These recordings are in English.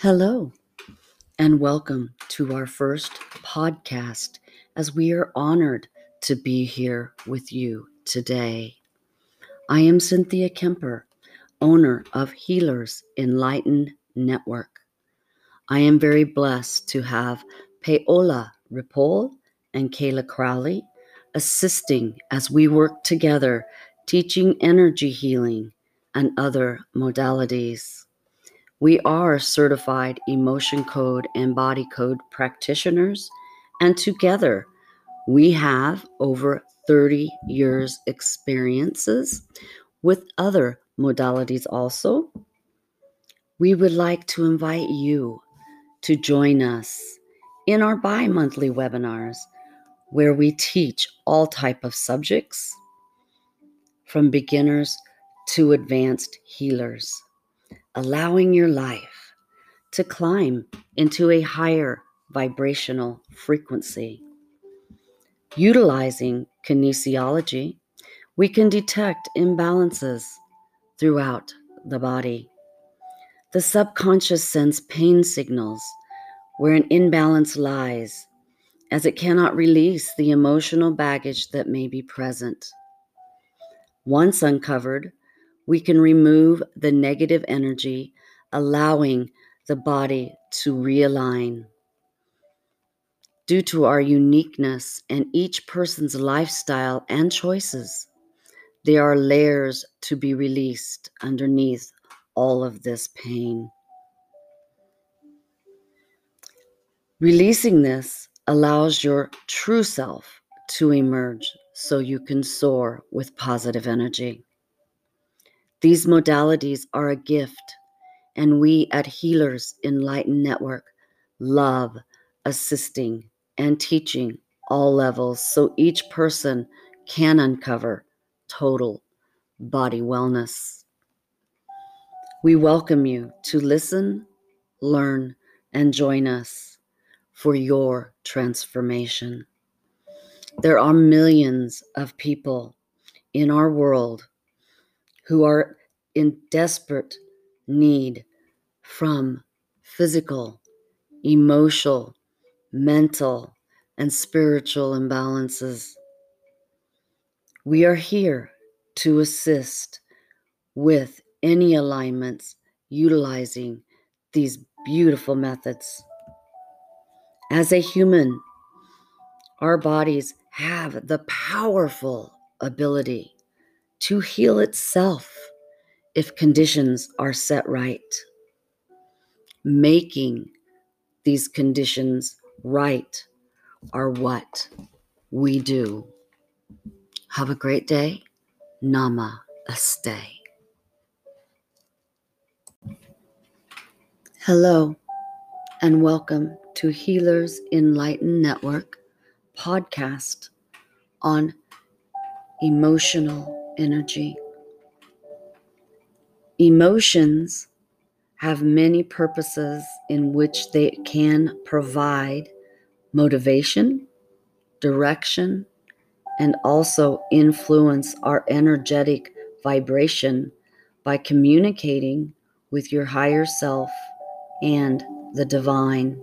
Hello, and welcome to our first podcast as we are honored to be here with you today. I am Cynthia Kemper, owner of Healers Enlightened Network. I am very blessed to have Paola Ripoll and Kayla Crowley assisting as we work together teaching energy healing and other modalities. We are certified emotion code and body code practitioners, and together we have over 30 years experiences with other modalities also. We would like to invite you to join us in our bi-monthly webinars where we teach all type of subjects from beginners to advanced healers allowing your life to climb into a higher vibrational frequency. Utilizing kinesiology, we can detect imbalances throughout the body. The subconscious sends pain signals where an imbalance lies, as it cannot release the emotional baggage that may be present. Once uncovered, we can remove the negative energy, allowing the body to realign. Due to our uniqueness and each person's lifestyle and choices, there are layers to be released underneath all of this pain. Releasing this allows your true self to emerge so you can soar with positive energy. These modalities are a gift, and we at Healers Enlightened Network love assisting and teaching all levels so each person can uncover total body wellness. We welcome you to listen, learn, and join us for your transformation. There are millions of people in our world who are in desperate need from physical, emotional, mental, and spiritual imbalances. We are here to assist with any alignments utilizing these beautiful methods. As a human, our bodies have the powerful ability to heal itself if conditions are set right. Making these conditions right are what we do. Have a great day. Namaste. Hello, and welcome to Healers Enlightened Network podcast on emotional energy. Emotions have many purposes in which they can provide motivation, direction, and also influence our energetic vibration by communicating with your higher self and the divine.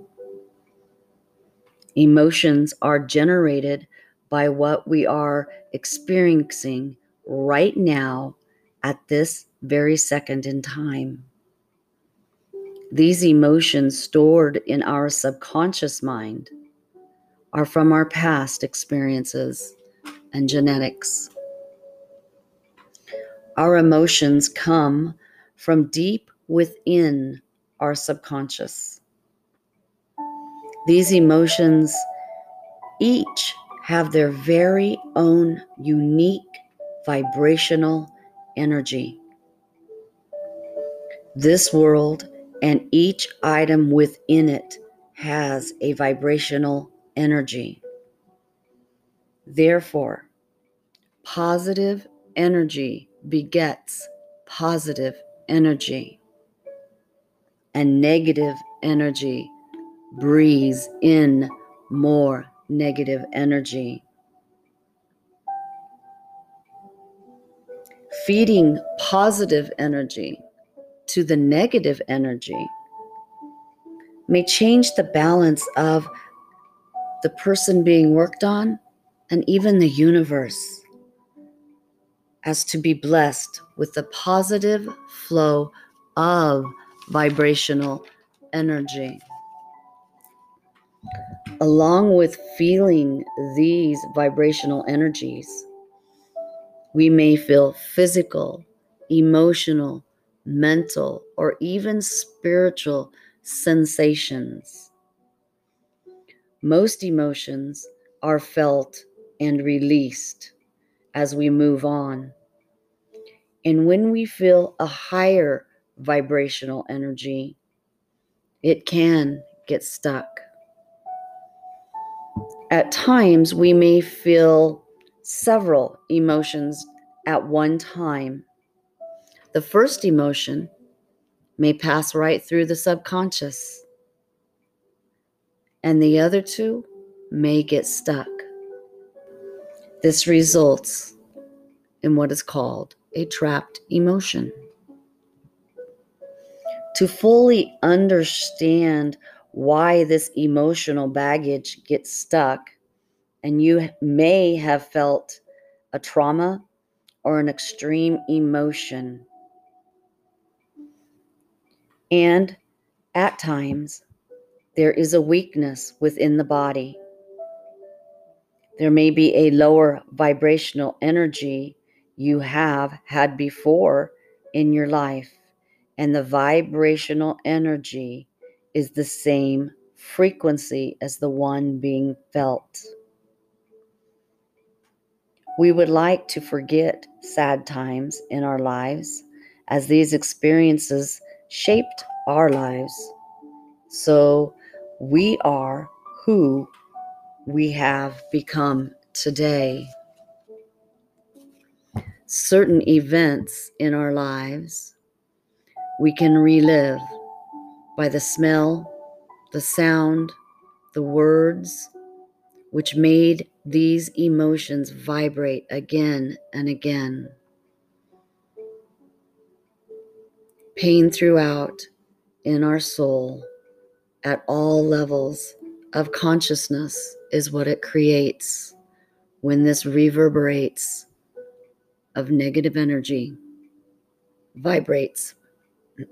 Emotions are generated by what we are experiencing right now at this very second in time. These emotions stored in our subconscious mind are from our past experiences and genetics. Our emotions come from deep within our subconscious. These emotions each have their very own unique vibrational energy. This world and each item within it has a vibrational energy. Therefore, positive energy begets positive energy, and negative energy breathes in more negative energy. Feeding positive energy to the negative energy may change the balance of the person being worked on and even the universe as to be blessed with the positive flow of vibrational energy. Along with feeling these vibrational energies, we may feel physical, emotional, mental, or even spiritual sensations. Most emotions are felt and released as we move on. And when we feel a higher vibrational energy, it can get stuck. At times, we may feel several emotions at one time. The first emotion may pass right through the subconscious, and the other two may get stuck. This results in what is called a trapped emotion. To fully understand why this emotional baggage gets stuck, and you may have felt a trauma or an extreme emotion. And at times, there is a weakness within the body. There may be a lower vibrational energy you have had before in your life, and the vibrational energy is the same frequency as the one being felt. We would like to forget sad times in our lives as these experiences shaped our lives. So we are who we have become today. Certain events in our lives we can relive by the smell, the sound, the words, which made these emotions vibrate again and again. Pain throughout in our soul at all levels of consciousness is what it creates when this reverberates of negative energy, vibrates.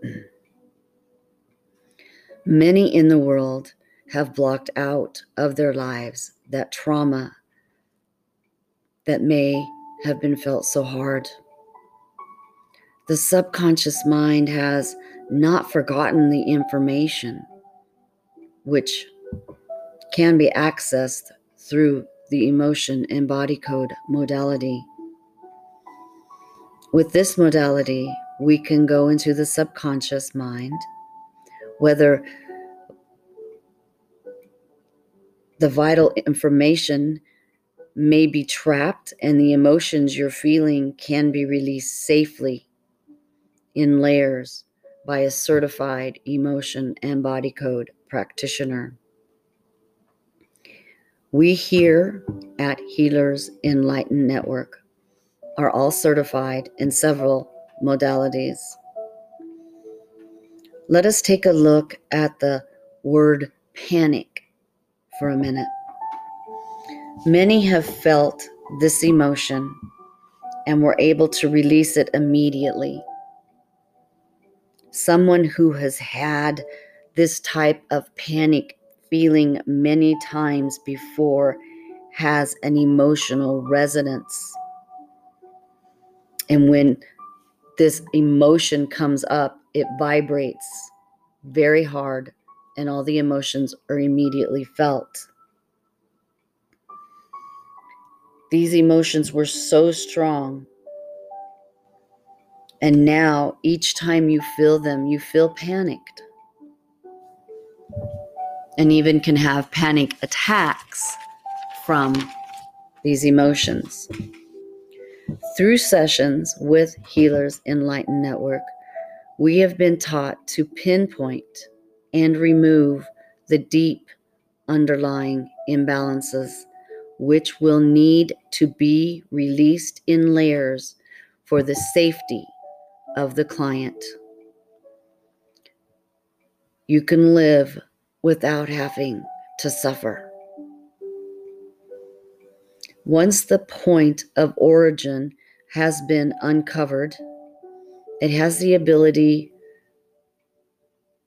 Many in the world have blocked out of their lives that trauma that may have been felt so hard. The subconscious mind has not forgotten the information, which can be accessed through the emotion and body code modality. With this modality, we can go into the subconscious mind, whether the vital information may be trapped and the emotions you're feeling can be released safely in layers by a certified emotion and body code practitioner. We here at Healers Enlightened Network are all certified in several modalities. Let us take a look at the word panic for a minute. Many have felt this emotion and were able to release it immediately. Someone who has had this type of panic feeling many times before has an emotional resonance. And when this emotion comes up, it vibrates very hard, and all the emotions are immediately felt. These emotions were so strong. And now, each time you feel them, you feel panicked and even can have panic attacks from these emotions. Through sessions with Healers Enlightened Network, we have been taught to pinpoint and remove the deep underlying imbalances, which will need to be released in layers for the safety of the client. You can live without having to suffer. Once the point of origin has been uncovered, it has the ability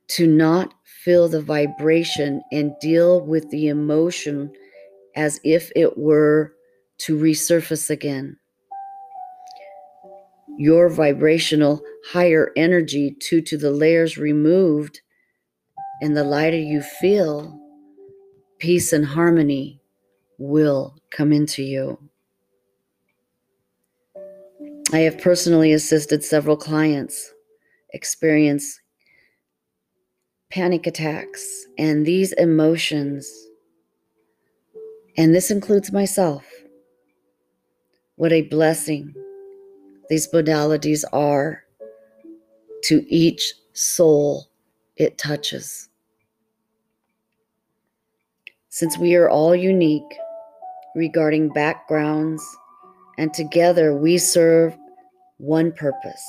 to not feel the vibration and deal with the emotion as if it were to resurface again. Your vibrational higher energy, due to the layers removed, and the lighter you feel, peace and harmony will come into you. I have personally assisted several clients experience panic attacks and these emotions, and this includes myself. What a blessing these modalities are to each soul it touches. Since we are all unique regarding backgrounds, and together we serve one purpose.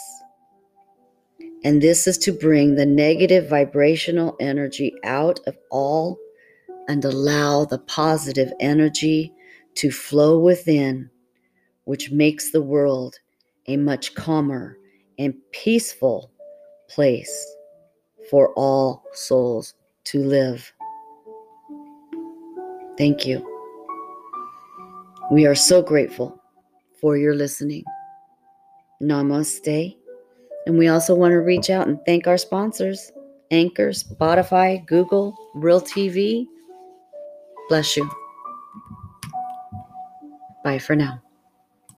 And this is to bring the negative vibrational energy out of all and allow the positive energy to flow within, which makes the world a much calmer and peaceful place for all souls to live. Thank you. We are so grateful for your listening. Namaste. And we also want to reach out and thank our sponsors Anchor, Spotify, Google, Real TV. Bless you. Bye for now.